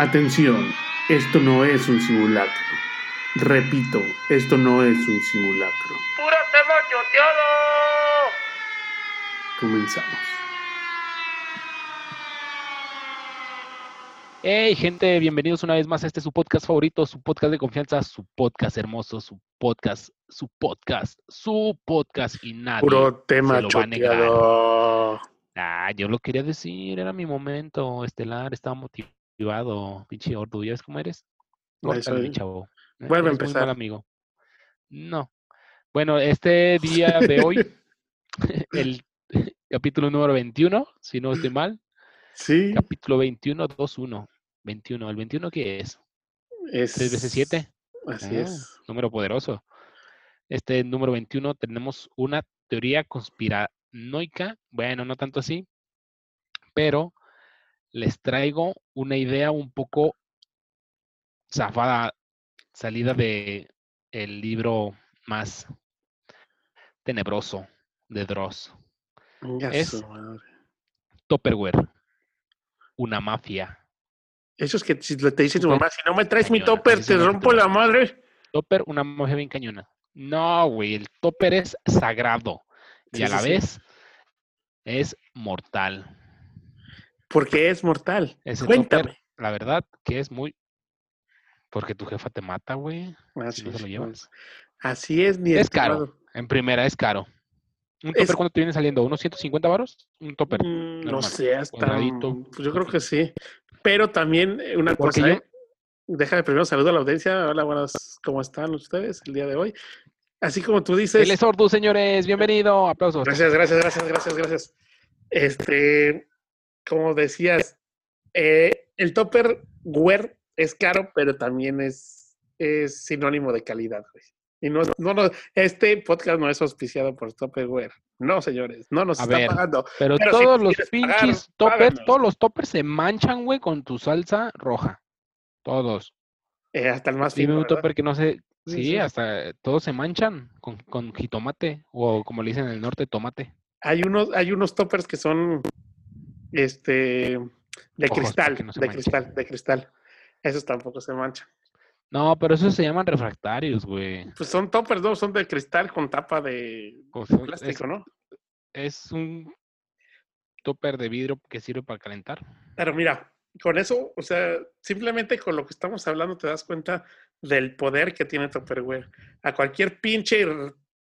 Atención, esto no es un simulacro. Repito, esto no es un simulacro. ¡Pura tema choteado! Comenzamos. Hey gente, bienvenidos una vez más a este su podcast favorito, su podcast de confianza, su podcast hermoso, su podcast, su podcast, su podcast y nadie Puro tema se lo va a negar. choteado. Ah, yo lo quería decir, era mi momento estelar, estaba motivado, pinche gordo, ¿ya ves cómo eres? Córtale, mi chavo. ¿eh? Vuelve a empezar. mal amigo. No. Bueno, este día de hoy, el capítulo número 21, si no estoy mal, Sí, capítulo 21, 2-1. 21, ¿el 21 qué es? es. 3 veces 7. Así Ah, es. Número poderoso. Este número 21 tenemos una teoría conspiranoica. Bueno, no tanto así, pero les traigo una idea un poco zafada, salida de el libro más tenebroso de Dross. Es-. Topperware. Una mafia. Eso es que si te dice tu mamá, si no me traes mi topper, te rompo la madre. Topper, una mafia bien cañona. No, güey, el topper es sagrado y a la sí. vez es mortal. Porque es mortal. Ese Cuéntame. topper, la verdad, que es muy. Porque tu jefa te mata, güey. Así, Si no se lo es, llevas. así es, mi Es caro. En primera, es caro. ¿Un Es- topper cuánto te viene saliendo? ¿Unos 150 varos? Un topper. Mm, No sé, hasta. Pues yo creo que sí. Pero también eh, una Porque cosa, yo- ¿eh? Déjame primero saludo a la audiencia. Hola, buenas, ¿cómo están ustedes el día de hoy? Así como tú dices. Él es sordo, señores. Bienvenido. Aplausos. Gracias, gracias, gracias, gracias, gracias. Este, como decías, eh, el topper wear es caro, pero también es, es sinónimo de calidad, güey. Y no, no, no, este podcast no es auspiciado por Topperware. No, señores, no nos A está ver, pagando. Pero, todos los pinches toppers, todos los toppers se manchan, güey, con tu salsa roja. Todos. Eh, hasta el más Dime fino, un topper que no. Sí, Sí, sí. hasta todos se manchan con, con jitomate o como le dicen en el norte, tomate. Hay unos, hay unos toppers que son este de Ojos, cristal, no de cristal, de cristal. Esos tampoco se manchan. No, pero esos se llaman refractarios, güey. Pues son toppers, ¿no? Son de cristal con tapa de es, plástico, ¿no? es un topper de vidrio que sirve para calentar. Pero mira, con eso, o sea, simplemente con lo que estamos hablando te das cuenta del poder que tiene Tupperware. A cualquier pinche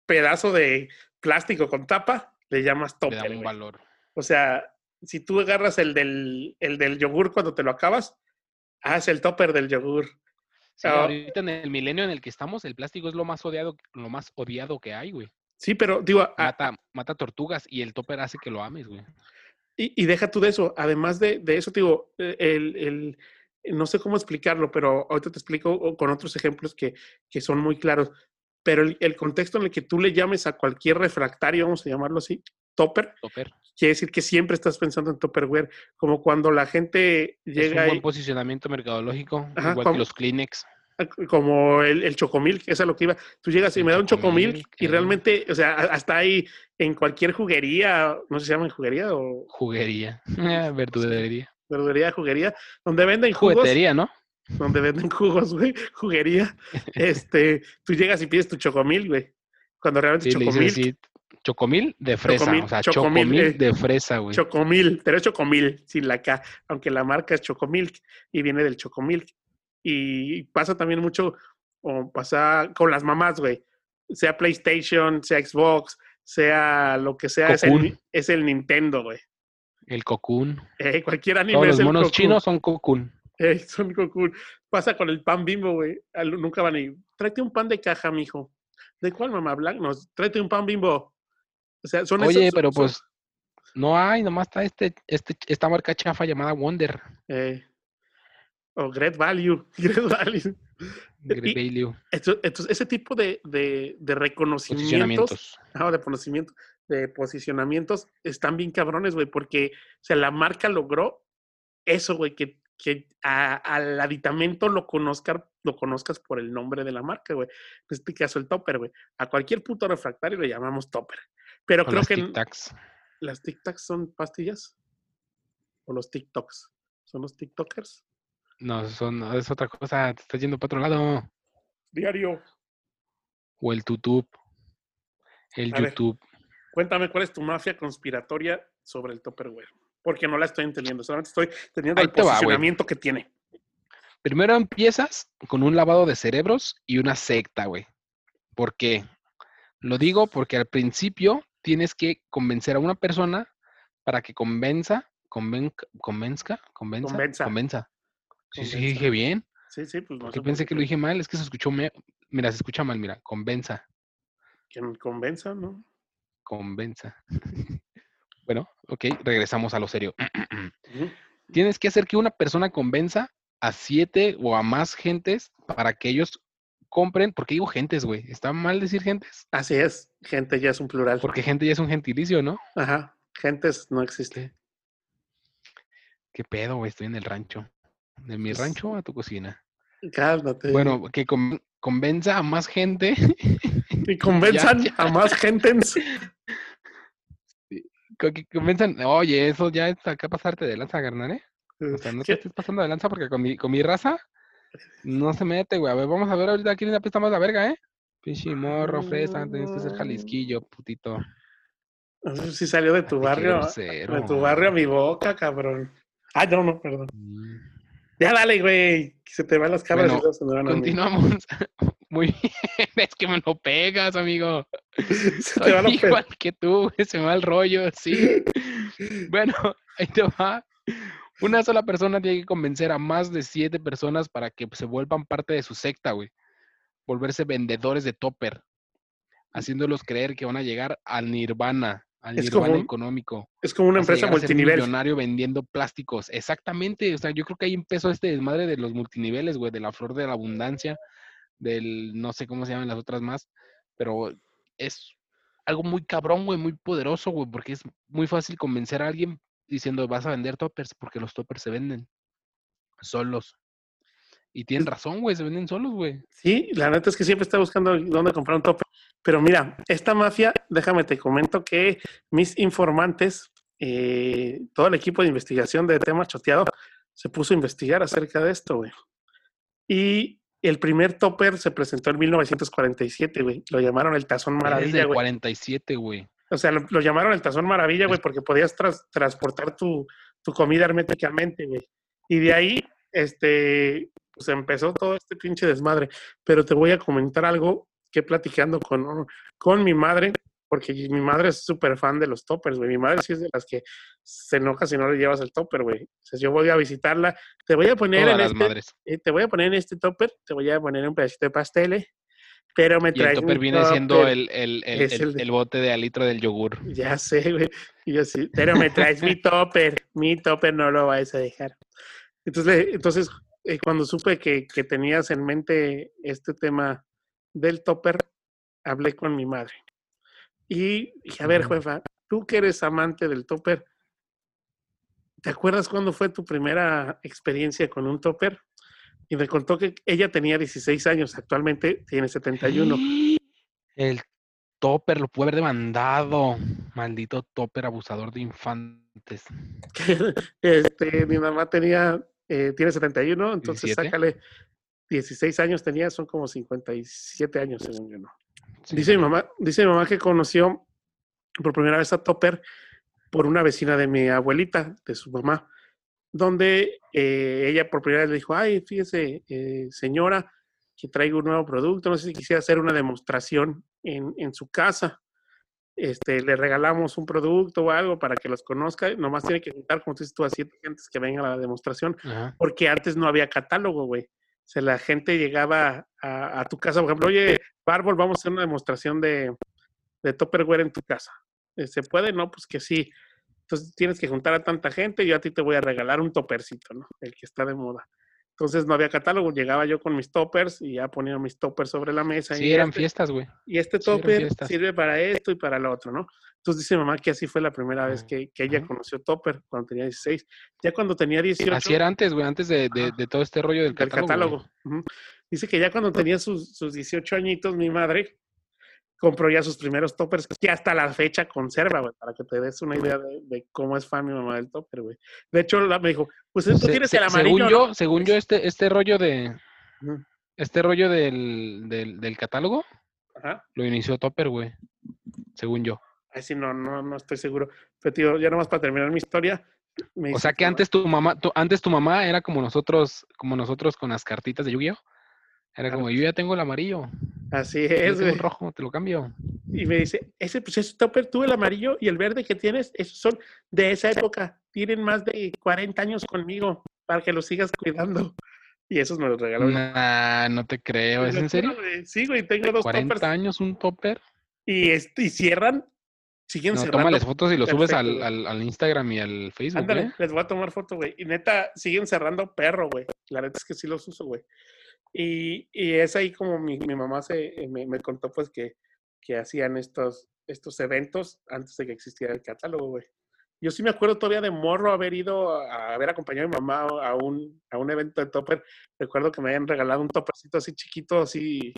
pedazo de plástico con tapa le llamas Le da topper. un valor. O sea, si tú agarras el del, el del yogur cuando te lo acabas, haz el topper del yogur. Sí, Ah. ahorita en el milenio en el que estamos, el plástico es lo más odiado, lo más odiado que hay, güey. Sí, pero digo, a- Mata, mata tortugas y el topper hace que lo ames, güey. Y, y deja tú de eso. Además de, de eso, te digo, eh, el, el- no sé cómo explicarlo, pero ahorita te explico con otros ejemplos que, que son muy claros. Pero el, el contexto en el que tú le llames a cualquier refractario, vamos a llamarlo así, topper, Topper. Quiere decir que siempre estás pensando en topperware. Como cuando la gente Es un llega buen posicionamiento mercadológico, Ajá, igual como- que los Kleenex. como el, el chocomilk, eso es lo que iba. Tú llegas y El me da un chocomilk chocomilk, y realmente, o sea, a- hasta ahí en cualquier juguería, no sé si se llama juguería o Juguería. Verdulería. verdulería, juguería, donde venden jugos. Juguetería, ¿no? donde venden jugos, güey, juguería, este, tú llegas y pides tu chocomil, güey. Cuando realmente Sí, le chocomil, de fresa. Chocomil, o sea, chocomil, chocomil, eh, de fresa, güey. chocomil, pero es chocomil, sin la K, aunque la marca es chocomilk y viene del chocomilk. Y pasa también mucho, o pasa con las mamás, güey, sea PlayStation, sea Xbox, sea lo que sea, es el, es Nintendo, güey. El cocoon. Eh, cualquier anime Todos es los el monos Cocoon. chinos son cocoon. Eh, son Cocoon. Pasa con el pan bimbo, güey. Nunca van a ir. Tráete un pan de caja, mijo. ¿De cuál, mamá? Blanco. No, tráete un pan bimbo. O sea, son Oye, pero son- pues no hay, nomás está este, este, esta marca chafa llamada Wonder. eh, o Great Value. Great Value. Great Y- Value. Esto- Entonces, ese tipo de, de, de reconocimientos, Posicionamientos. de conocimiento, de posicionamientos, están bien cabrones, güey, porque, o sea, la marca logró eso, güey, que, que a- al aditamento lo, conozca, lo conozcas por el nombre de la marca, güey. En este caso, el topper, güey. A cualquier puto refractario le llamamos topper. Pero creo las que Tic Tacs. las Tic Tacs son pastillas. O los TikToks. ¿Son los TikTokers? No, son, es otra cosa, te estás yendo para otro lado. Diario. O el tutub. El A ver. YouTube. Cuéntame cuál es tu mafia conspiratoria sobre el Tupperware. Porque no la estoy entendiendo, solamente estoy teniendo Ahí el va, posicionamiento que tiene. Primero empiezas con un lavado de cerebros y una secta, güey. ¿Por qué? Lo digo porque al principio tienes que convencer a una persona para que convenza, conven, convenzca, convenza, Convenza. convenza. Sí, sí, dije bien. Sí, sí, pues no Porque sé pensé que lo dije mal, es que se escuchó, me- mira, se escucha mal, mira, convenza, convenza, ¿no? convenza. bueno, ok, regresamos a lo serio. Tienes que hacer que una persona convenza a siete o a más gentes para que ellos compren, porque digo gentes, güey, está mal decir gentes, Así es, gente ya es un plural. porque gente ya es un gentilicio, ¿no? Ajá, gentes no existe. ¿Qué pedo, güey? Estoy en el rancho. De mi Pues, rancho a tu cocina. Cálmate. Bueno, que con- convenza a más gente. y convenzan ya. a más gentes. co- que convenzan. Oye, eso ya es acá pasarte de lanza, carnal, ¿eh? O sea, no te estés pasando de lanza porque con mi, con mi raza no se mete, güey. A ver, vamos a ver ahorita quién apesta más la verga, ¿eh? Pinche morro, fresa, tienes que ser jalisquillo, putito. Si salió de tu Ay, barrio, grosero. de tu barrio a mi boca, cabrón. Ay, no, no, perdón. Mm. Ya dale, güey. Se te van las cabras Bueno, y se me van. Continuamos. Muy bien. Es que me lo pegas, amigo. Se te Soy van a pe- igual que tú, güey, se me va el rollo, sí. Bueno, ahí te va. Una sola persona tiene que convencer a más de siete personas para que se vuelvan parte de su secta, güey. Volverse vendedores de topper, haciéndolos creer que van a llegar al nirvana, al Es nirvana como un- económico. Es como una empresa multinivel. millonario vendiendo plásticos. Exactamente. O sea, yo creo que ahí empezó este desmadre de los multiniveles, güey, de la flor de la abundancia, del no sé cómo se llaman las otras más, pero es algo muy cabrón, güey, muy poderoso, güey, porque es muy fácil convencer a alguien diciendo vas a vender toppers, porque los toppers se venden solos. Y tienen razón, güey, se venden solos, güey. Sí, la neta es que siempre está buscando dónde comprar un tope. Pero mira, esta mafia, déjame te comento que mis informantes, eh, todo el equipo de investigación de tema choteado, se puso a investigar acerca de esto, güey. Y el primer topper se presentó en 1947, güey. Lo llamaron el Tazón Maravilla, güey. 47, güey. O sea, lo, lo llamaron el Tazón Maravilla, güey, porque podías tras- transportar tu, tu comida herméticamente, güey. Y de ahí, este, pues empezó todo este pinche desmadre. Pero te voy a comentar algo que platicando con, con mi madre, porque mi madre es súper fan de los toppers, güey. Mi madre sí es de las que se enoja si no le llevas el topper, güey. O sea, yo voy a visitarla, te voy a poner Todas en este, eh, te voy a poner en este topper, te voy a poner un pedacito de pastel, eh, pero me Y el topper viene siendo el, el, el, el- bote de alitro del yogur. Ya sé, güey. Y yo sí, pero me traes mi topper. Mi topper no lo vais a dejar. Entonces, entonces eh, cuando supe que, que tenías en mente este tema del topper, hablé con mi madre. Y dije, a ver, jefa, tú que eres amante del topper, ¿te acuerdas cuándo fue tu primera experiencia con un topper? Y me contó que ella tenía 16 años, actualmente tiene 71. El topper lo puede haber demandado. Maldito topper abusador de infantes. este, mi mamá tenía, eh, tiene 71, entonces 17. sácale 16 años tenía, son como 57 años, según yo, ¿no? Sí, Dice mi mamá, dice mi mamá que conoció por primera vez a Topper por una vecina de mi abuelita, de su mamá, donde eh, ella por primera vez le dijo, ay, fíjese, eh, señora, que traigo un nuevo producto, no sé si quisiera hacer una demostración en, en su casa. Este, le regalamos un producto o algo para que los conozca, nomás tiene que juntar, como tú dices tú, a siete gentes que vengan a la demostración, Ajá. porque antes no había catálogo, güey. O sea, la gente llegaba a, a tu casa, por ejemplo, oye, Bárbol, vamos a hacer una demostración de, de Tupperware en tu casa. Eh, ¿Se puede? No, pues que sí. Entonces tienes que juntar a tanta gente yo a ti te voy a regalar un topercito, ¿no? El que está de moda. Entonces no había catálogo, llegaba yo con mis toppers y ya ponía mis toppers sobre la mesa. Sí, y eran este- fiestas, güey. y este topper sirve para esto y para lo otro, ¿no? Entonces dice mamá que así fue la primera vez Ah, que, que ella conoció topper cuando tenía 16. Ya cuando tenía 18 Así era antes, güey, antes de, de, todo este rollo del del catálogo. catálogo. Dice que ya cuando tenía sus, sus 18 añitos, mi madre compró ya sus primeros toppers que hasta la fecha conserva, güey, para que te des una idea de, de cómo es fan mi mamá del topper, güey. De hecho, la- me dijo, pues tú Se- tienes el amarillo, según ¿no? yo, según yo, este, este rollo de, este rollo del, del, del catálogo Ajá. lo inició Topper, güey. Según yo. Ay, sí, no, no, no estoy seguro. Pero, tío, ya nomás para terminar mi historia. O sea que antes tu mamá, tu- antes tu mamá era como nosotros, como nosotros con las cartitas de Yu-Gi-Oh. Era como, yo ya tengo el amarillo, Así es, güey. rojo, te lo cambio. Y me dice, ese pues ese topper, tú el amarillo y el verde que tienes, esos son de esa época. Tienen más de 40 años conmigo para que los sigas cuidando. Y esos me los regaló. Nah, no te creo, ¿es en serio? güey. Sí, güey, tengo dos 40 toppers. años un topper. Y, y cierran, siguen No, cerrando. tómales fotos y lo subes al, al Instagram y al Facebook, Ándale, ¿eh? les voy a tomar foto, güey. Y neta, siguen cerrando perro, güey. La neta es que sí los uso, güey. Y, y es ahí como mi, mi mamá se, eh, me, me contó, pues, que, que hacían estos, estos eventos antes de que existiera el catálogo, güey. Yo sí me acuerdo todavía de morro haber ido a, haber acompañado a mi mamá a un, a un evento de topper. Recuerdo que me habían regalado un toppercito así chiquito, así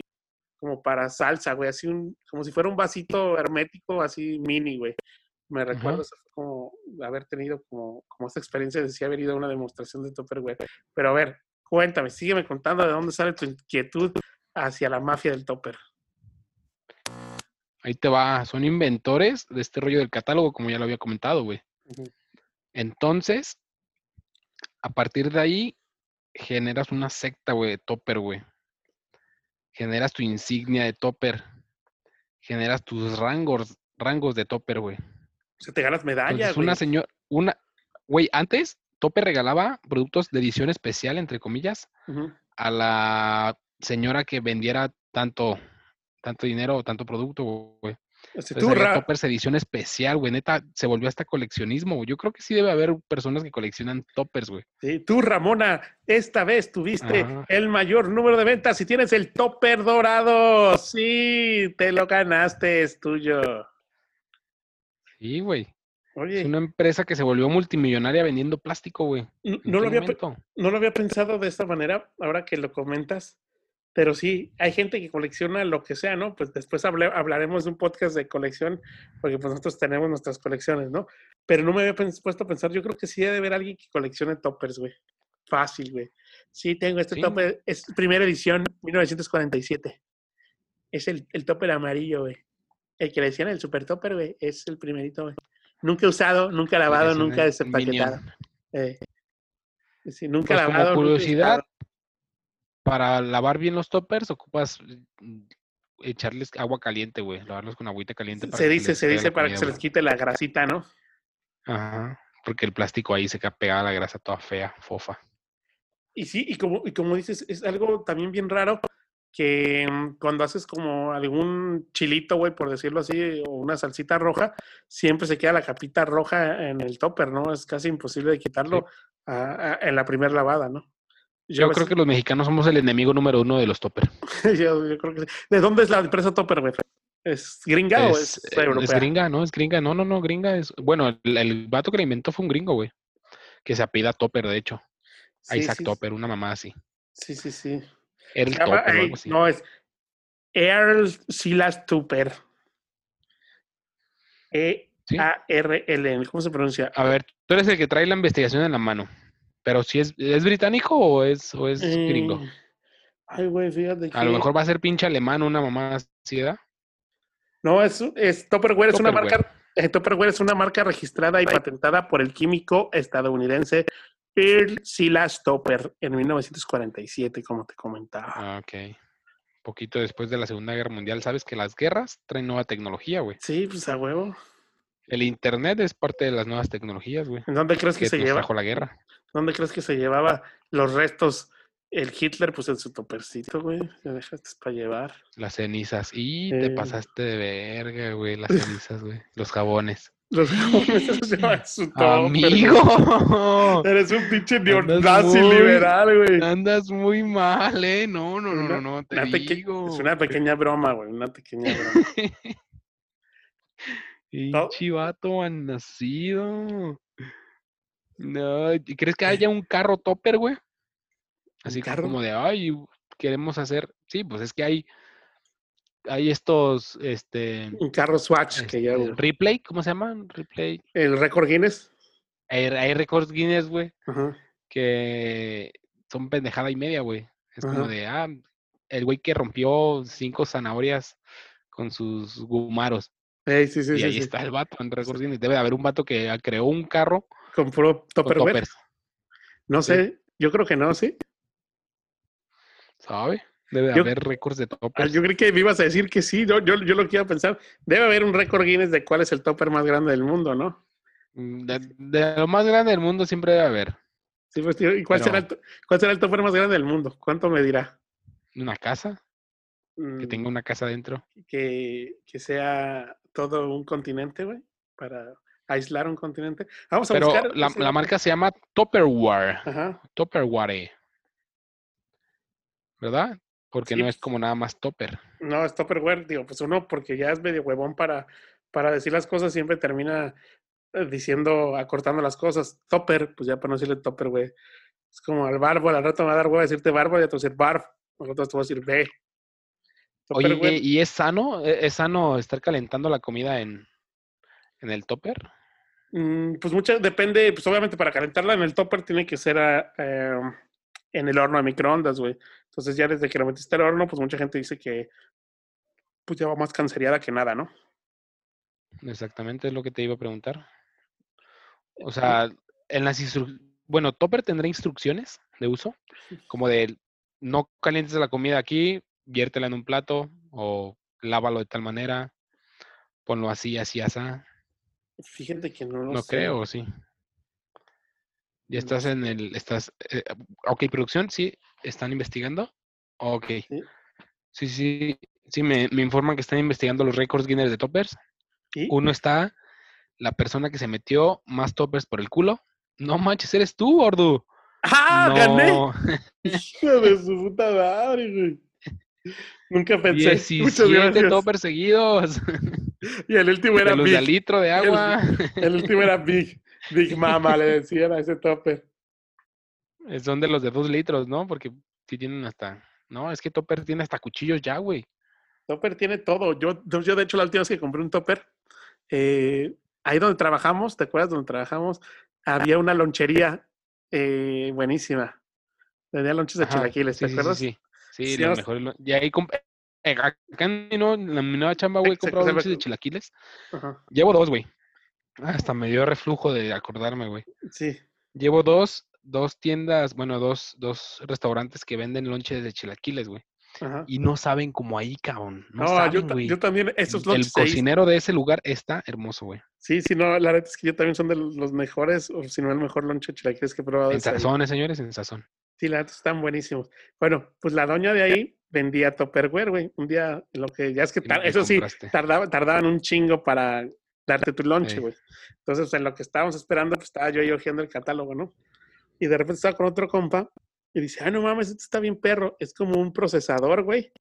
como para salsa, güey, así un, como si fuera un vasito hermético, así mini, güey. Me recuerdo, Ajá. eso fue como haber tenido como, como esa experiencia de sí haber ido a una demostración de Tupperware. Pero a ver, cuéntame, sígueme contando de dónde sale tu inquietud hacia la mafia del topper. Ahí te va. Son inventores de este rollo del catálogo, como ya lo había comentado, güey. Entonces, a partir de ahí, generas una secta, güey, de topper, güey. Generas tu insignia de topper. Generas tus rangos, rangos de topper, güey. O sea, te ganas medallas, Entonces, güey. una señora, una, güey, antes Topper regalaba productos de edición especial, entre comillas, a la señora que vendiera tanto, tanto dinero o tanto producto, güey. Sea, Entonces tú, toppers edición especial, güey. Neta, se volvió hasta coleccionismo. güey. Yo creo que sí debe haber personas que coleccionan toppers, güey. sí, tú, Ramona, esta vez tuviste Ajá. el mayor número de ventas y tienes el topper dorado. Sí, te lo ganaste, es tuyo. Sí, güey. Oye, Es una empresa que se volvió multimillonaria vendiendo plástico, güey. ¿En no, lo había, pe- momento? no lo había pensado de esta manera, ahora que lo comentas, pero sí, hay gente que colecciona lo que sea, ¿no? Pues después hablaremos de un podcast de colección, porque pues nosotros tenemos nuestras colecciones, ¿no? Pero no me había puesto a pensar, yo creo que sí debe haber alguien que coleccione toppers, güey. Fácil, güey. Sí, tengo este Sí. topper, es primera edición, 1947. Es el, el topper amarillo, güey. El que le decían el super topper, güey, es el primerito, güey. Nunca usado, nunca lavado, Es un nunca desempaquetado. Eh, sí, nunca Pues, como lavado. nunca curiosidad. Para lavar bien los toppers ocupas mm, echarles agua caliente, güey. Lavarlos con agüita caliente. para Se dice, se dice para que se les quite la grasita, ¿no? Ajá. Porque el plástico ahí se queda pegada la grasa toda fea, fofa. Y sí, y como, y como dices, es algo también bien raro que mm, cuando haces como algún chilito, güey, por decirlo así, o una salsita roja, siempre se queda la capita roja en el topper, ¿no? Es casi imposible de quitarlo a- a- en la primera lavada, ¿no? Yo creo que los mexicanos somos el enemigo número uno de los toppers. yo, yo creo que sí. ¿De dónde es la empresa topper, güey? ¿Es gringa o Es, es, eh, es europea? gringa, ¿no? Es gringa. No, no, no, gringa es. Bueno, el, el vato que la inventó fue un gringo, güey. Que se apida Topper, de hecho. Sí, Isaac Topper, una mamá así. Sí, sí, sí. O algo así. no, es Earl Silas Tupper. ¿Sí? E-A-R-L. ¿Cómo se pronuncia? A ver, tú eres el que trae la investigación en la mano. Pero si es, ¿es británico o es, o es gringo. Eh, Ay, güey, fíjate que. A lo mejor va a ser pinche alemán, una mamá así, ¿verdad? No, es, es Tupperware es una marca. eh, Tupperware es una marca registrada y patentada por el químico estadounidense Earl Silas Tupper en 1947, como te comentaba. Ah, ok. Poquito después de la Segunda Guerra Mundial, sabes que las guerras traen nueva tecnología, güey. Sí, pues a huevo. El internet es parte de las nuevas tecnologías, güey. ¿En dónde crees que Que se lleva? trajo la guerra. ¿Dónde crees que se llevaba los restos? El Hitler, pues en su topercito, güey. Te dejaste para llevar. Las cenizas. Y te Eh. pasaste de verga, güey. Las cenizas, güey. Los jabones. Los se llevan su güey. ¡Amigo! Eres un pinche neonazi liberal, güey. Andas muy mal, ¿eh? No, no, no, no, no, te digo. Es una pequeña broma, güey. Una pequeña broma. Pinche vato han nacido. No, ¿y crees que haya un carro topper, güey? Así carro? como de, ay, queremos hacer. Sí, pues es que hay. Hay estos, este, Un carro Swatch que ya. este, replay, ¿cómo se llaman? Replay. El récord Guinness. Hay, hay récords Guinness, güey, Ajá. que son pendejada y media, güey. Es como de, ah, el güey que rompió cinco zanahorias con sus gumaros. Ey, sí, sí, y sí, ahí está el vato en récords Guinness. Debe de haber un vato que ah, creó un carro Compró toppers, No sé, yo creo que no, sí. ¿sabe? Debe de Yo- haber récords de Ah, toppers. Yo creí que me ibas a decir que sí. Yo, yo, yo lo que iba a pensar. Debe haber un récord Guinness de cuál es el topper más grande del mundo, ¿no? Mm, De, de lo más grande del mundo siempre debe haber Sí, pues, tío, ¿Y cuál, será el, cuál será el topper más grande del mundo? ¿Cuánto me dirá? una casa, que Mm, tenga una casa dentro. que, que sea todo un continente, güey, para aislar un continente. Vamos a Pero buscar. la, la marca se llama Tupperware. Ajá. Tupperware. ¿Verdad? Porque Sí, no es pues. como nada más topper. No, es Tupperware, digo, pues uno, porque ya es medio huevón para, para decir las cosas, siempre termina eh, diciendo, acortando las cosas. Topper, pues ya para no decirle Topper, güey. Es como al bárbol, al rato me va a dar huevo decirte bárbol y a tu decir barf. Nosotros te voy a decir B. Oye, ¿y es sano? ¿E- ¿Es sano estar calentando la comida en, en el topper? mm, pues mucho depende, pues obviamente para calentarla en el topper tiene que ser a, eh, en el horno de microondas, güey. Entonces ya desde que lo metiste al horno, pues mucha gente dice que pues ya va más canceriada que nada, ¿no? Exactamente, es lo que te iba a preguntar. O sea, en las instru- Bueno, topper tendrá instrucciones de uso, como de no calientes la comida aquí, viértela en un plato o lávalo de tal manera, ponlo así, así, así. Fíjate que no lo No sé. creo, ¿o sí. Ya No estás en el, estás, eh, ok, producción, sí, están investigando. Ok. Sí. Sí, sí, sí, me, me informan que están investigando los récords Guinness de toppers. ¿Y? Uno está la persona que se metió más toppers por el culo. No manches, eres tú, gordo. ¡Ah! ¡Gané! Hijo de su puta madre, güey. Nunca pensé. Muchas 17 gracias. toppers seguidos. Y el último era los de Big. litro de agua. El último era Big. Big Mama, le decían a ese topper. Eh, Son de los de dos litros, ¿no? Porque si tienen hasta. No, es que topper tiene hasta cuchillos ya, güey. Topper tiene todo. Yo, yo de hecho, la última vez que compré un topper, eh, ahí donde trabajamos, ¿te acuerdas donde trabajamos? Había una lonchería eh, buenísima. Tenía lonches de Ajá, chilaquiles, ¿te sí, sí, acuerdas? Sí, sí, sí. Sí, los mejores. Y ahí comp- eh, acá en mi, nueva- chamba, güey, se- lonches de chilaquiles. Ajá. Llevo dos, güey. Hasta me dio reflujo de acordarme, güey. Sí. Llevo dos, dos tiendas, bueno, dos, dos restaurantes que venden lonches de chilaquiles, güey. Ajá. Y no saben como ahí, cabrón. No, No, yo, saben, ta- güey. yo también, esos El cocinero de ese lugar está hermoso, güey. Sí, sí, no, la verdad es que yo también son de los mejores, o si no el mejor lonche de chilaquiles que he probado. En ahí. sazones, señores, en sazón. Sí, la neta están buenísimos. Bueno, pues la doña de ahí vendía Tupperware, güey. Un día, lo que ya es que, tar- eso sí, tardaba, tardaban un chingo para darte tu lonche, Sí. güey. Entonces, en lo que estábamos esperando, pues estaba yo ahí hojeando el catálogo, ¿no? Y de repente estaba con otro compa y dice, ah, no mames, este está bien perro. Es como un procesador, güey,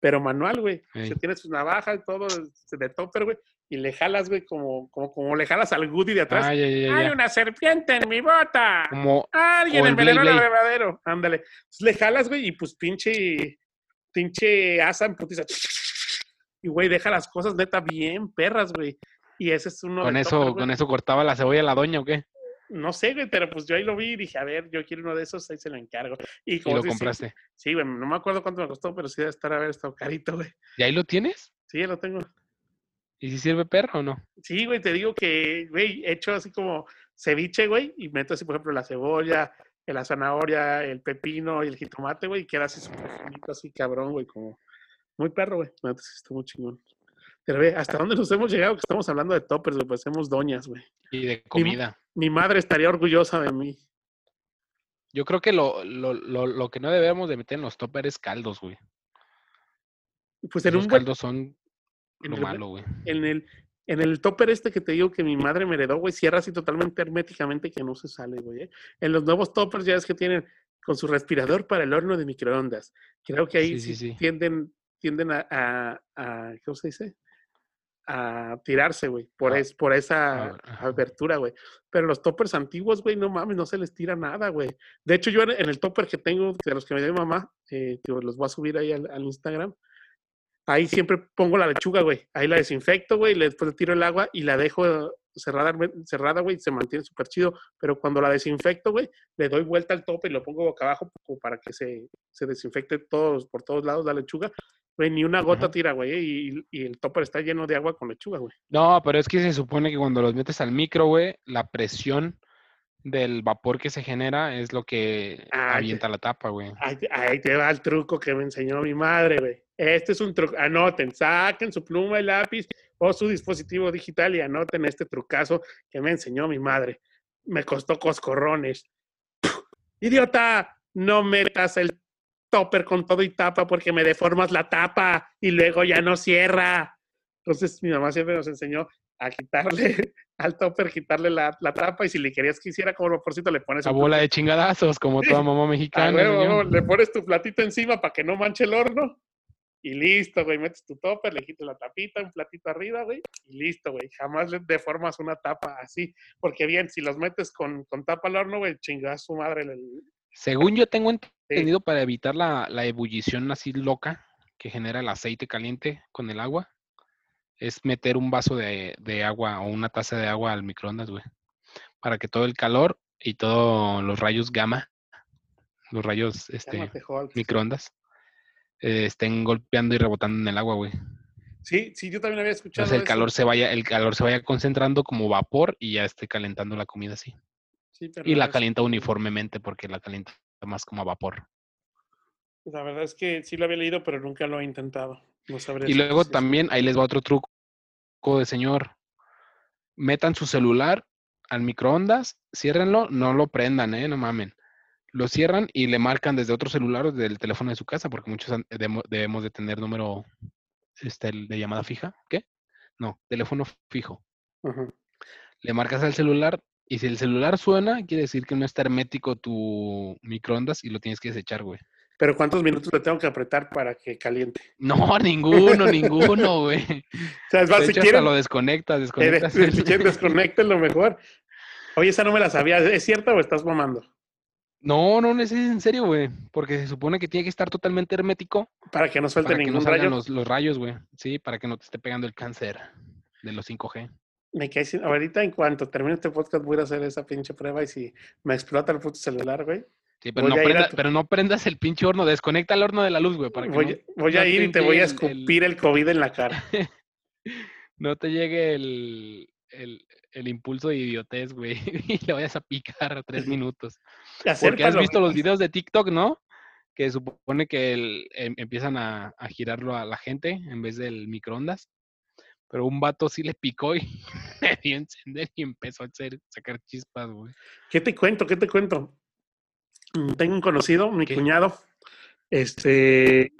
pero manual, güey. Ey. Se tiene su navaja y todo de- de topper, güey, y le jalas, güey, como, como, como le jalas al goodie de atrás. Ah, ya, ya, ya, ¡Hay una serpiente en mi bota! Como, Alguien O envenenó el abrevadero. Ándale. Entonces le jalas, güey, y pues pinche, pinche asa en putiza. Y güey, deja las cosas neta bien perras, güey. Y ese es uno con de eso, topper, con eso cortaba la cebolla la doña, ¿o qué? No sé, güey, pero pues yo ahí lo vi y dije, a ver, yo quiero uno de esos, ahí se lo encargo. Y Y como lo sí, sí, compraste. Sí, güey, no me acuerdo cuánto me costó, pero sí debe estar haber estado carito, güey. ¿Y ahí lo tienes? Sí, lo tengo. ¿Y si sirve perro o no? Sí, güey, te digo que, güey, he hecho así como ceviche, güey, y meto así, por ejemplo, la cebolla, la zanahoria, el pepino y el jitomate, güey, y queda así súper finito, así cabrón, güey, como muy perro, güey. Sí está muy chingón. Pero ve, ¿hasta dónde nos hemos llegado? Que estamos hablando de toppers, güey, parecemos doñas, güey. Y de comida. Mi madre estaría orgullosa de mí. Yo creo que lo, lo, lo, lo que no debemos de meter en los toppers es caldos, güey. Pues en Los un buen, caldos son en lo el- malo, güey. en el, en el topper este que te digo que mi madre me heredó, güey, cierra así totalmente herméticamente que no se sale, güey. ¿eh? En los nuevos toppers ya es que tienen con su respirador para el horno de microondas. Creo que ahí Sí, sí, sí, sí. tienden, tienden a, a, a- ¿cómo se dice? A tirarse, güey, por, Ah, es, por esa ah, abertura, güey. Pero los toppers antiguos, güey, no mames, no se les tira nada, güey. De hecho, yo en, en el topper que tengo, de los que me dio mi mamá, eh, que los voy a subir ahí al, al Instagram, ahí siempre pongo la lechuga, güey. Ahí la desinfecto, güey, después le tiro el agua y la dejo cerrada, cerrada, güey, se mantiene súper chido. Pero cuando la desinfecto, güey, le doy vuelta al tope y lo pongo boca abajo como para que se, se desinfecte todos, por todos lados la lechuga. Güey, ni una gota Ajá. tira, güey, y, y el topper está lleno de agua con lechuga, güey. No, pero es que se supone que cuando los metes al micro, güey, la presión del vapor que se genera es lo que Ah, avienta la tapa, güey. Ahí, te- ahí te va el truco que me enseñó mi madre, güey. Este es un truco. Anoten, saquen su pluma y lápiz o su dispositivo digital y anoten este trucazo que me enseñó mi madre. Me costó coscorrones. ¡Idiota! No metas el topper con todo y tapa porque me deformas la tapa y luego ya no cierra. Entonces mi mamá siempre nos enseñó a quitarle al topper, quitarle la, la tapa y si le querías que hiciera como vaporcito le pones La bola de chingadazos, como toda mamá mexicana. huevo, le pones tu platito encima para que no manche el horno. Y listo, güey. Metes tu topper, le quitas la tapita, un platito arriba, güey. Y listo, güey. Jamás le deformas una tapa así. Porque bien, si los metes con, con tapa al horno, güey, chingas su madre. el- Según yo tengo entendido, para evitar la, la ebullición así loca que genera el aceite caliente con el agua, es meter un vaso de, de agua o una taza de agua al microondas, güey. Para que todo el calor y todos los rayos gamma, los rayos este, microondas, eh, estén golpeando y rebotando en el agua, güey. Sí, sí, yo también había escuchado. Entonces el eso. calor se vaya, el calor se vaya concentrando como vapor y ya esté calentando la comida así. Sí, Y la calienta uniformemente porque la calienta más como a vapor. La verdad es que sí lo había leído, pero nunca lo he intentado. No Y luego también, ahí les va otro truco de señor. Metan su celular al microondas, ciérrenlo, no lo prendan, ¿eh? No mamen. Lo cierran y le marcan desde otro celular o del teléfono de su casa, porque muchos debemos de tener número este, de llamada fija. ¿Qué? No, teléfono fijo. Le marcas al celular y si el celular suena, quiere decir que no está hermético tu microondas y lo tienes que desechar, güey. Pero ¿cuántos minutos le tengo que apretar para que caliente? No, ninguno, ninguno, güey. O sea, es más, De si hecho, hasta quieren, lo desconectas, eh, desconectas. si quieren desconecten lo mejor. Oye, esa no me la sabía. ¿Es cierta o estás mamando? No, no, no es en serio, güey. Porque se supone que tiene que estar totalmente hermético Para que no suelte para que no ningún salgan rayo. los, los rayos, güey. Sí, para que no te esté pegando el cáncer de los 5G. Me quedé sin- Ahorita, en cuanto termine este podcast, voy a a hacer esa pinche prueba y si me explota el puto celular, güey, Sí, pero no, a a prenda- tu- pero no prendas el pinche horno, desconecta el horno de la luz, güey, para que voy, no, voy a ir y te voy a llegue el- el- escupir el COVID en la cara. no te llegue el, el, el impulso de idiotez, güey, y le vayas a picar tres minutos. Porque has visto los videos de TikTok, ¿no? Que supone que el- em- empiezan a, a girarlo a la gente en vez del microondas. Pero un vato sí le picó y le dio a encender y empezó a hacer, sacar chispas, güey. ¿Qué te cuento? ¿Qué te cuento? Mm, Tengo un conocido, mi ¿Qué? cuñado. Este,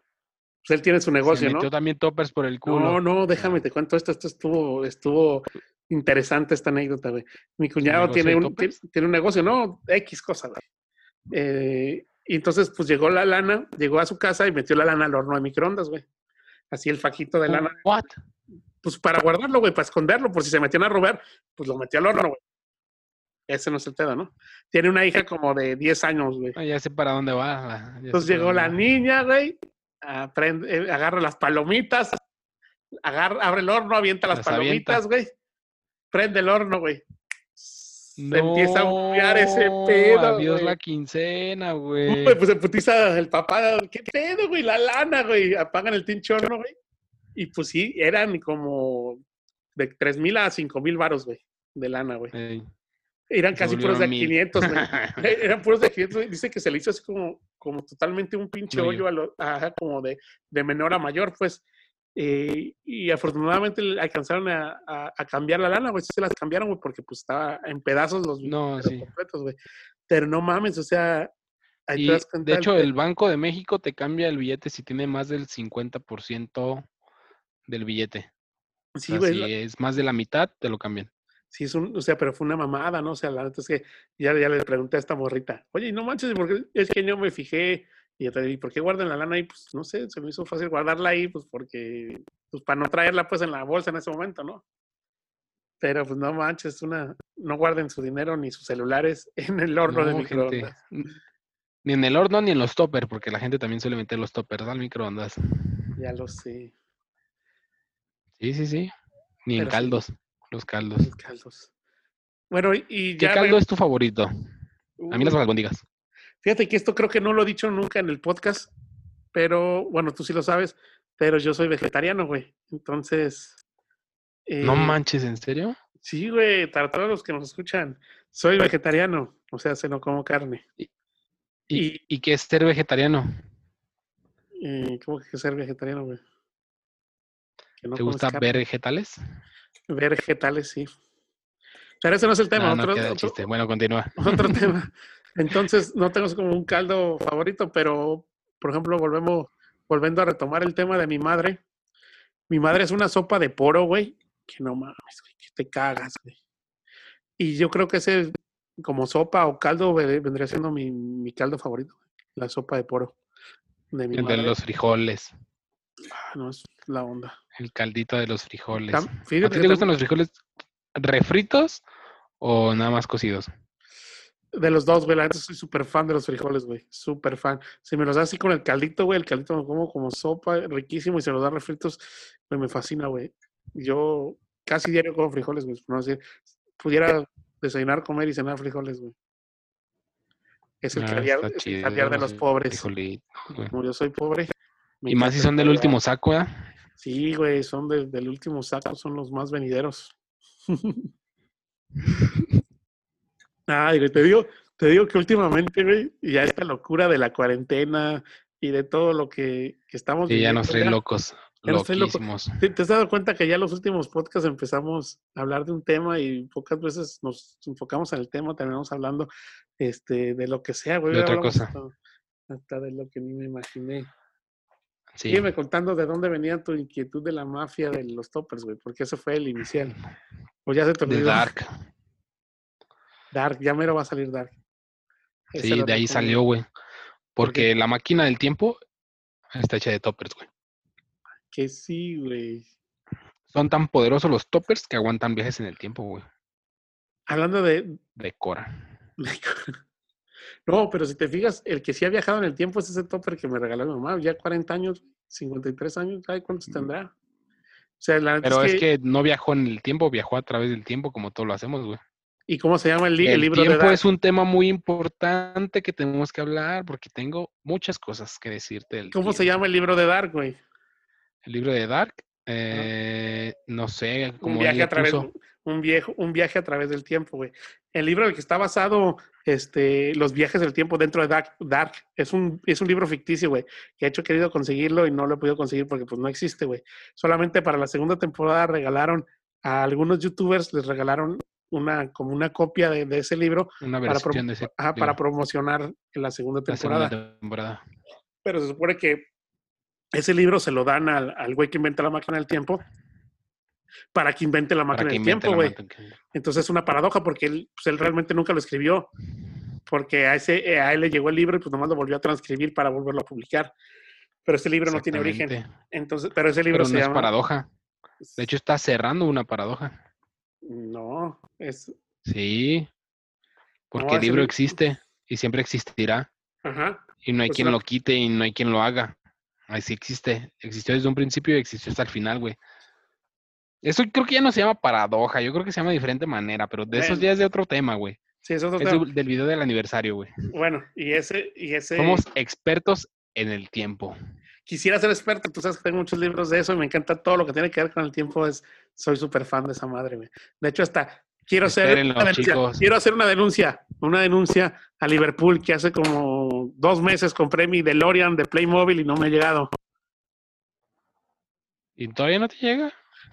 pues él tiene su Se negocio, ¿no? metió también toppers por el culo. No, no, déjame, te cuento esto. Esto estuvo, estuvo interesante esta anécdota, güey. Mi cuñado tiene un, tiene, un negocio, no, X cosa, güey. Eh, y entonces, pues llegó la lana, llegó a su casa y metió la lana al horno de microondas, güey. Así el faquito de lana, What? Pues para guardarlo, güey, para esconderlo, por si se metían a robar, pues lo metió al horno, güey. Ese no es el pedo, ¿no? Tiene una hija como de 10 años, güey. Ah, ya sé para dónde va. sé Entonces llegó la niña, güey, aprende- eh, agarra las palomitas, agarra, abre el horno, avienta las, palomitas, güey, prende el horno, güey. Se empieza a humear ese pedo, Adiós la quincena, Güey, pues se putiza el papá, ¿qué pedo, güey? La lana, güey. Apagan el pinche horno, güey. Y pues sí, eran como de 3 mil a 5 mil varos, güey, de lana, güey. Ey, Eran casi puros de volvieron mil. 500, güey. Eh, Eran puros de 500, güey. Dice que se le hizo así como, como totalmente un pinche hoyo, a lo- ajá, como de, de menor a mayor, pues. Eh, y afortunadamente alcanzaron a, a- a cambiar la lana, güey. Sí se las cambiaron, güey, porque pues estaba en pedazos los No, sí. completos, güey. Pero no mames, o sea, ahí Y te das cuenta de hecho, el Banco de México te cambia el billete si tiene más del 50% del billete. O Sí, sea, güey, si la- es más de la mitad, te lo cambian. sí es un, o sea, pero fue una mamada, ¿no? O sea, la neta es que ya, ya le pregunté a esta morrita, oye, no manches, porque es que no me fijé, y yo te dije, ¿por qué guardan la lana ahí? Pues no sé, se me hizo fácil guardarla ahí, pues porque, pues para no traerla pues en la bolsa en ese momento, ¿no? Pero pues no manches, una, no guarden su dinero ni sus celulares en el horno de No, microondas. Ni en el horno ni en los toppers, porque la gente también suele meter los toppers al microondas. Ya lo sé. Sí, sí, sí. Ni en sí. caldos. Los caldos. Los caldos. Bueno, y- y ¿Qué ya. caldo es tu favorito? A mí las Uy, albóndigas. Fíjate que esto creo que no lo he dicho nunca en el podcast, pero bueno, tú sí lo sabes, pero yo soy vegetariano, güey. Entonces. No eh, manches, ¿en serio? Sí, güey, para todos los que nos escuchan, soy vegetariano, o sea, se no como carne. ¿Y, Y- y qué es ser vegetariano? Eh, ¿Cómo que ser vegetariano, güey? Que no ¿Te gusta ver vegetales? Ver vegetales, sí. Pero ese no es el tema, No, no otro, queda otro- chiste. Bueno, continúa. otro tema. Entonces, no tengo como un caldo favorito, pero, por ejemplo, volvemos, volviendo a retomar el tema de mi madre. Mi madre es una sopa de poro, güey, que no mames, güey, que te cagas, güey. Y yo creo que ese, como sopa o caldo, ve- vendría siendo mi, mi caldo favorito, la sopa de poro. De mi El de madre. los frijoles. Ah, no, es la onda. El caldito de los frijoles. Tam- ¿A ti te gustan los frijoles refritos o nada más cocidos? De los dos, güey, la neta soy súper fan de los frijoles, güey. Súper fan. Si me los da así con el caldito, güey, el caldito me como como sopa, riquísimo, y se los da refritos, güey, me fascina, güey. Yo casi diario como frijoles, güey. No sé, pudiera desayunar, comer y cenar frijoles, güey. Es el Ah, caviar, está es el chido, caviar de los pobres. Como yo soy pobre. Me Y más si son el del último saco, ¿eh? Sí, güey, son del- del último saco, son los más venideros. Ay, güey, te digo, te digo que últimamente, güey, ya esta locura de la cuarentena y de todo lo que, que estamos Y ya nos trae locos. Loquísimos. ¿Te, te has dado cuenta que ya los últimos podcasts empezamos a hablar de un tema y pocas veces nos enfocamos en el tema, terminamos hablando este, de lo que sea, güey. De otra cosa. Hasta, hasta de lo que ni me imaginé. Sí. Sígueme contando de dónde venía tu inquietud de la mafia de los toppers, güey, porque ese fue el inicial. O ya se te De olvidó. Dark. Dark, ya mero va a salir Dark. Ese Sí, de ahí salió, güey. Porque la máquina del tiempo está hecha de toppers, güey. Que sí, güey. Son tan poderosos los toppers que aguantan viajes en el tiempo, güey. Hablando de, De Cora. No, pero si te fijas, el que sí ha viajado en el tiempo es ese topper que me regaló mi mamá. Ya 40 años, 53 años, ¿sabes cuántos tendrá? O sea, la. Pero es es que, no viajó en el tiempo, viajó a través del tiempo, como todos lo hacemos, güey. ¿Y cómo se llama el, li- el El libro de tiempo Dark? es un tema muy importante que tenemos que hablar porque tengo muchas cosas que decirte del ¿Cómo se tiempo. llama el libro de Dark, güey? El libro de Dark, eh, no sé, Un como viaje a través, puso. un viejo, un viaje a través del tiempo, güey. El libro en el que está basado, este, los viajes del tiempo dentro de Dark, Dark es un, es un libro ficticio, güey. Que he hecho querido conseguirlo y no lo he podido conseguir porque pues no existe, güey. Solamente para la segunda temporada regalaron a algunos youtubers, les regalaron una, como una copia de, de ese libro Una para, pro- versión de ese ajá, para promocionar en la segunda la temporada. segunda temporada. Pero se supone que ese libro se lo dan al, al güey que inventa la máquina del tiempo para que invente la máquina del tiempo, güey. Entonces es una paradoja porque él, pues, él realmente nunca lo escribió, porque a, ese, eh, a él le llegó el libro y pues nomás lo volvió a transcribir para volverlo a publicar. Pero este libro no tiene origen. Entonces, pero ese libro Pero se no es llama... paradoja. De hecho, está cerrando una paradoja. No, es... Sí. Porque No, el ese libro li- existe y siempre existirá. Ajá. Y no hay Pues quien lo quite y no hay quien lo haga. Así existe. Existió desde un principio y existió hasta el final, güey. Eso creo que ya no se llama paradoja. Yo creo que se llama de diferente manera, pero de esos ya es de otro tema, güey. Sí, es Es otro de- tema. del video del aniversario, güey. Bueno, y ese... Y ese Somos expertos en el tiempo. Quisiera ser experto, tú sabes que tengo muchos libros de eso y me encanta todo lo que tiene que ver con el tiempo. Es, soy súper fan de esa madre, güey. De hecho, hasta quiero hacer una denuncia. Quiero hacer una denuncia, una denuncia a Liverpool que hace como dos meses compré mi DeLorean de Playmobil y no me ha llegado. ¿Y todavía no te llega?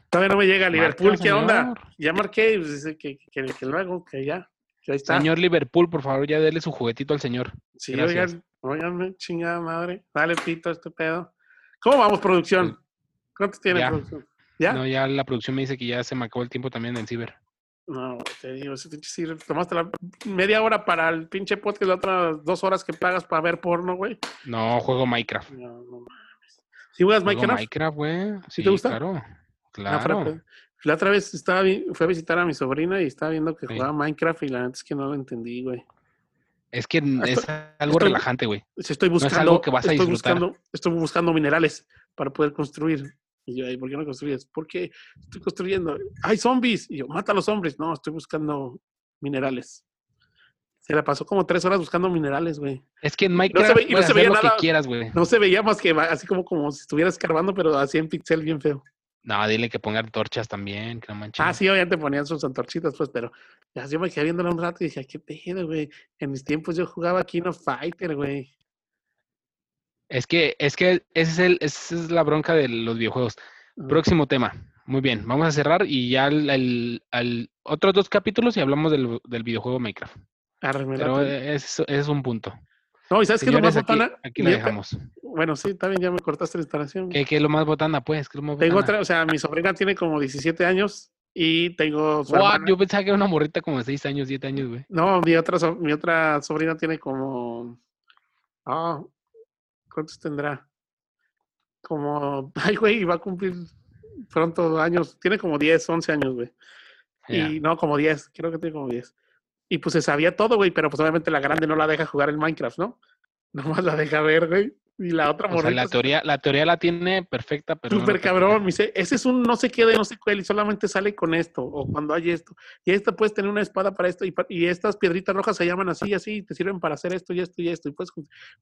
Todavía no me llega a Liverpool. Marca, ¿Qué onda? Ya marqué, pues, dice que, que, que luego, que ya, que ahí está. Señor Liverpool, por favor, ya dele su juguetito al señor. sí, gracias. oigan, chingada madre. Dale pito a este pedo. ¿Cómo vamos, producción? ¿Cuánto tiene Ya. producción? ¿Ya? No, ya la producción me dice que ya se me acabó el tiempo también en Ciber. No, te digo, sí, tomaste la media hora para el pinche podcast, las otras dos horas que pagas para ver porno, güey. No, juego Minecraft. No, no mames. ¿Sí juegas Juego Minecraft? Minecraft, güey. Sí, te gusta? claro. Ah, Claro. fuera, La otra vez estaba fui a visitar a mi sobrina y estaba viendo que Sí. jugaba Minecraft y la neta es que no lo entendí, güey. Es que es Estoy- algo estoy- relajante, güey. Estoy es buscando, algo que vas a estoy disfrutar. buscando, estoy buscando minerales para poder construir. Y yo, "Ay, ¿por qué no construyes? Porque estoy construyendo. ¡Hay zombies! Y yo, mata a los hombres. No, estoy buscando minerales. Se la pasó como tres horas buscando minerales, güey. Es que en Minecraft ve- no se veía lo nada. que quieras, güey. No se veía más que así como, como si estuviera escarbando, pero así en pixel bien feo. No, dile que pongan torchas también, que no manches. Ah, sí, obviamente ponían sus antorchitas, pues, pero ya yo me quedé viéndolo un rato y dije, "Ay, qué pedo, güey. En mis tiempos yo jugaba King of Fighter, güey. Es que, es que ese es el, esa es la bronca de los videojuegos. Próximo tema. Muy bien, vamos a cerrar y ya al, al- al- otros dos capítulos y hablamos del, del videojuego Minecraft. Pero late. es, es un punto. No, y sabes qué es lo más aquí, botana. aquí la dejamos. Bueno, sí, también ya me cortaste la instalación. ¿Qué, qué es lo más botana, pues? ¿Qué es lo más Tengo botana? otra, o sea, mi sobrina tiene como 17 años y tengo su hermana- Yo pensaba que era una morrita como de 6 años, 7 años, güey. No, mi otra, mi otra sobrina tiene como. Ah, ¿cuántos tendrá? Como. Ay, güey, va a cumplir pronto años. Tiene como 10, 11 años, güey. Ya. Y no, como 10, creo que tiene como 10. Y pues se sabía todo, güey, pero pues obviamente la grande no la deja jugar en Minecraft, ¿no? Nomás la deja ver, güey. Y la otra O sea, morrita la teoría, la teoría la tiene perfecta, pero. no Súper cabrón, me dice, ese es un no sé qué de no sé cuál y solamente sale con esto, o cuando hay esto. Y esta puedes tener una espada para esto, y, y estas piedritas rojas se llaman así y así, y te sirven para hacer esto y esto y esto. Y pues,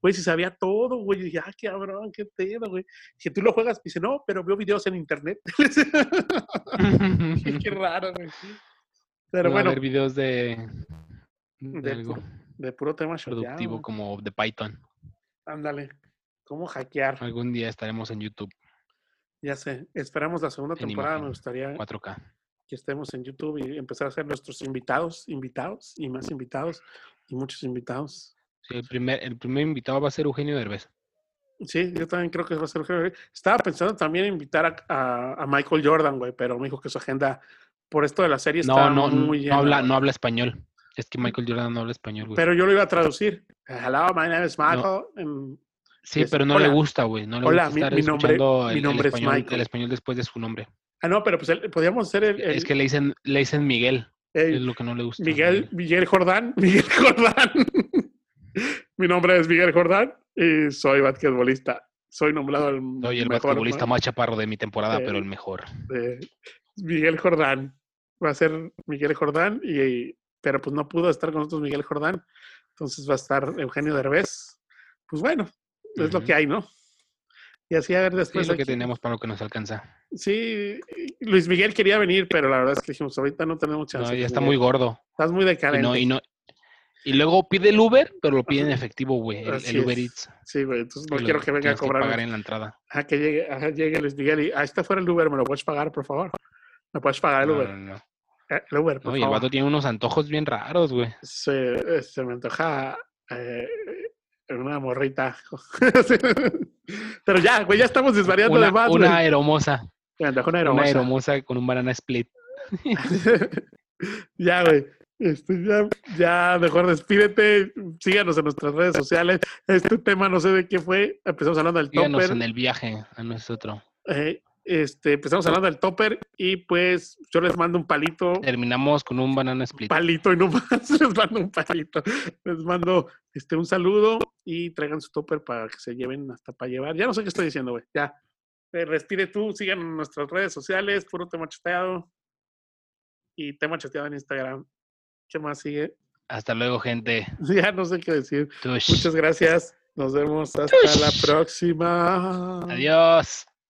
güey, si sabía todo, güey, y dije, ah, qué cabrón, qué pedo, güey. Si tú lo juegas, dice, no, pero veo videos en internet. qué raro, güey. Pero a bueno, haber videos de, de de, algo puro, de puro tema productivo como de Python. Ándale, cómo hackear, Algún día estaremos en YouTube ya sé. Esperamos la segunda En temporada, me imagen. gustaría 4K. que estemos en YouTube y empezar a hacer nuestros invitados, invitados y más invitados y muchos invitados. Sí, el primer, el primer invitado va a ser Eugenio Derbez. Sí, yo también creo que va a ser. Estaba pensando también en invitar a, a- a Michael Jordan, güey, pero me dijo que su agenda por esto de la serie No, está no, muy no llena. habla, güey. no habla español. Es que Michael Jordan no habla español, güey. Pero yo lo iba a traducir. Hello, my name is Michael. em, sí, es- pero no le gusta, güey. No le Hola, gusta mi- estar mi nombre- escuchando mi el nombre es español, Michael. el español después de su nombre. Ah, no, pero pues el- podíamos hacer el. el- Es que le dicen, le dicen Miguel. el- Es lo que no le gusta. Miguel, Miguel Jordán, Miguel Jordán. Mi nombre es Miguel Jordán y soy basquetbolista. Soy nombrado el Soy el mejor basquetbolista más chaparro de mi temporada, Eh, pero el mejor. Miguel Jordán. Va a ser Miguel Jordán, y, pero pues no pudo estar con nosotros Miguel Jordán. Entonces va a estar Eugenio Derbez. Pues bueno, es lo que hay, ¿no? Y así a ver Sí, después. es lo que aquí- tenemos para lo que nos alcanza. Sí, Luis Miguel quería venir, pero la verdad es que dijimos, ahorita no tenemos chance. No, ya está muy gordo. Estás muy Y decadente. no, y no. Y luego pide el Uber, pero lo pide en efectivo, güey. El, Uber. Eats. Sí, güey, entonces no quiero que venga a cobrar. pagar en la entrada. Ajá, que llegue, ajá, llegue Luis Miguel y, ah, está fuera el Uber, ¿me lo puedes pagar, por favor? ¿Me puedes pagar el No, Uber? no, no. Eh, El Uber, por No, y el favor. vato tiene unos antojos bien raros, güey. Se, eh, se me antoja eh, una morrita. Pero ya, güey, ya estamos desvariando Una, de más, una güey. aeromosa. Me una Una hermosa. aeromosa con un banana split. ya, güey. Este, ya, ya, mejor despídete. Síganos en nuestras redes sociales. Este tema no sé de qué fue. Empezamos hablando del Síganos topper. en el viaje a nosotros. eh, este, empezamos hablando del topper y pues yo les mando un palito. Terminamos con un banana split. palito y no más. Les mando un palito. Les mando este, un saludo y traigan su topper para que se lleven hasta para llevar. Ya no sé qué estoy diciendo, güey. Ya. Eh, respire tú, sigan en nuestras redes sociales, puro tema chateado. Y tema chateado en Instagram. ¿Qué más sigue? Hasta luego, gente. Ya no sé qué decir. Tush. Muchas gracias. Nos vemos hasta la próxima. Adiós.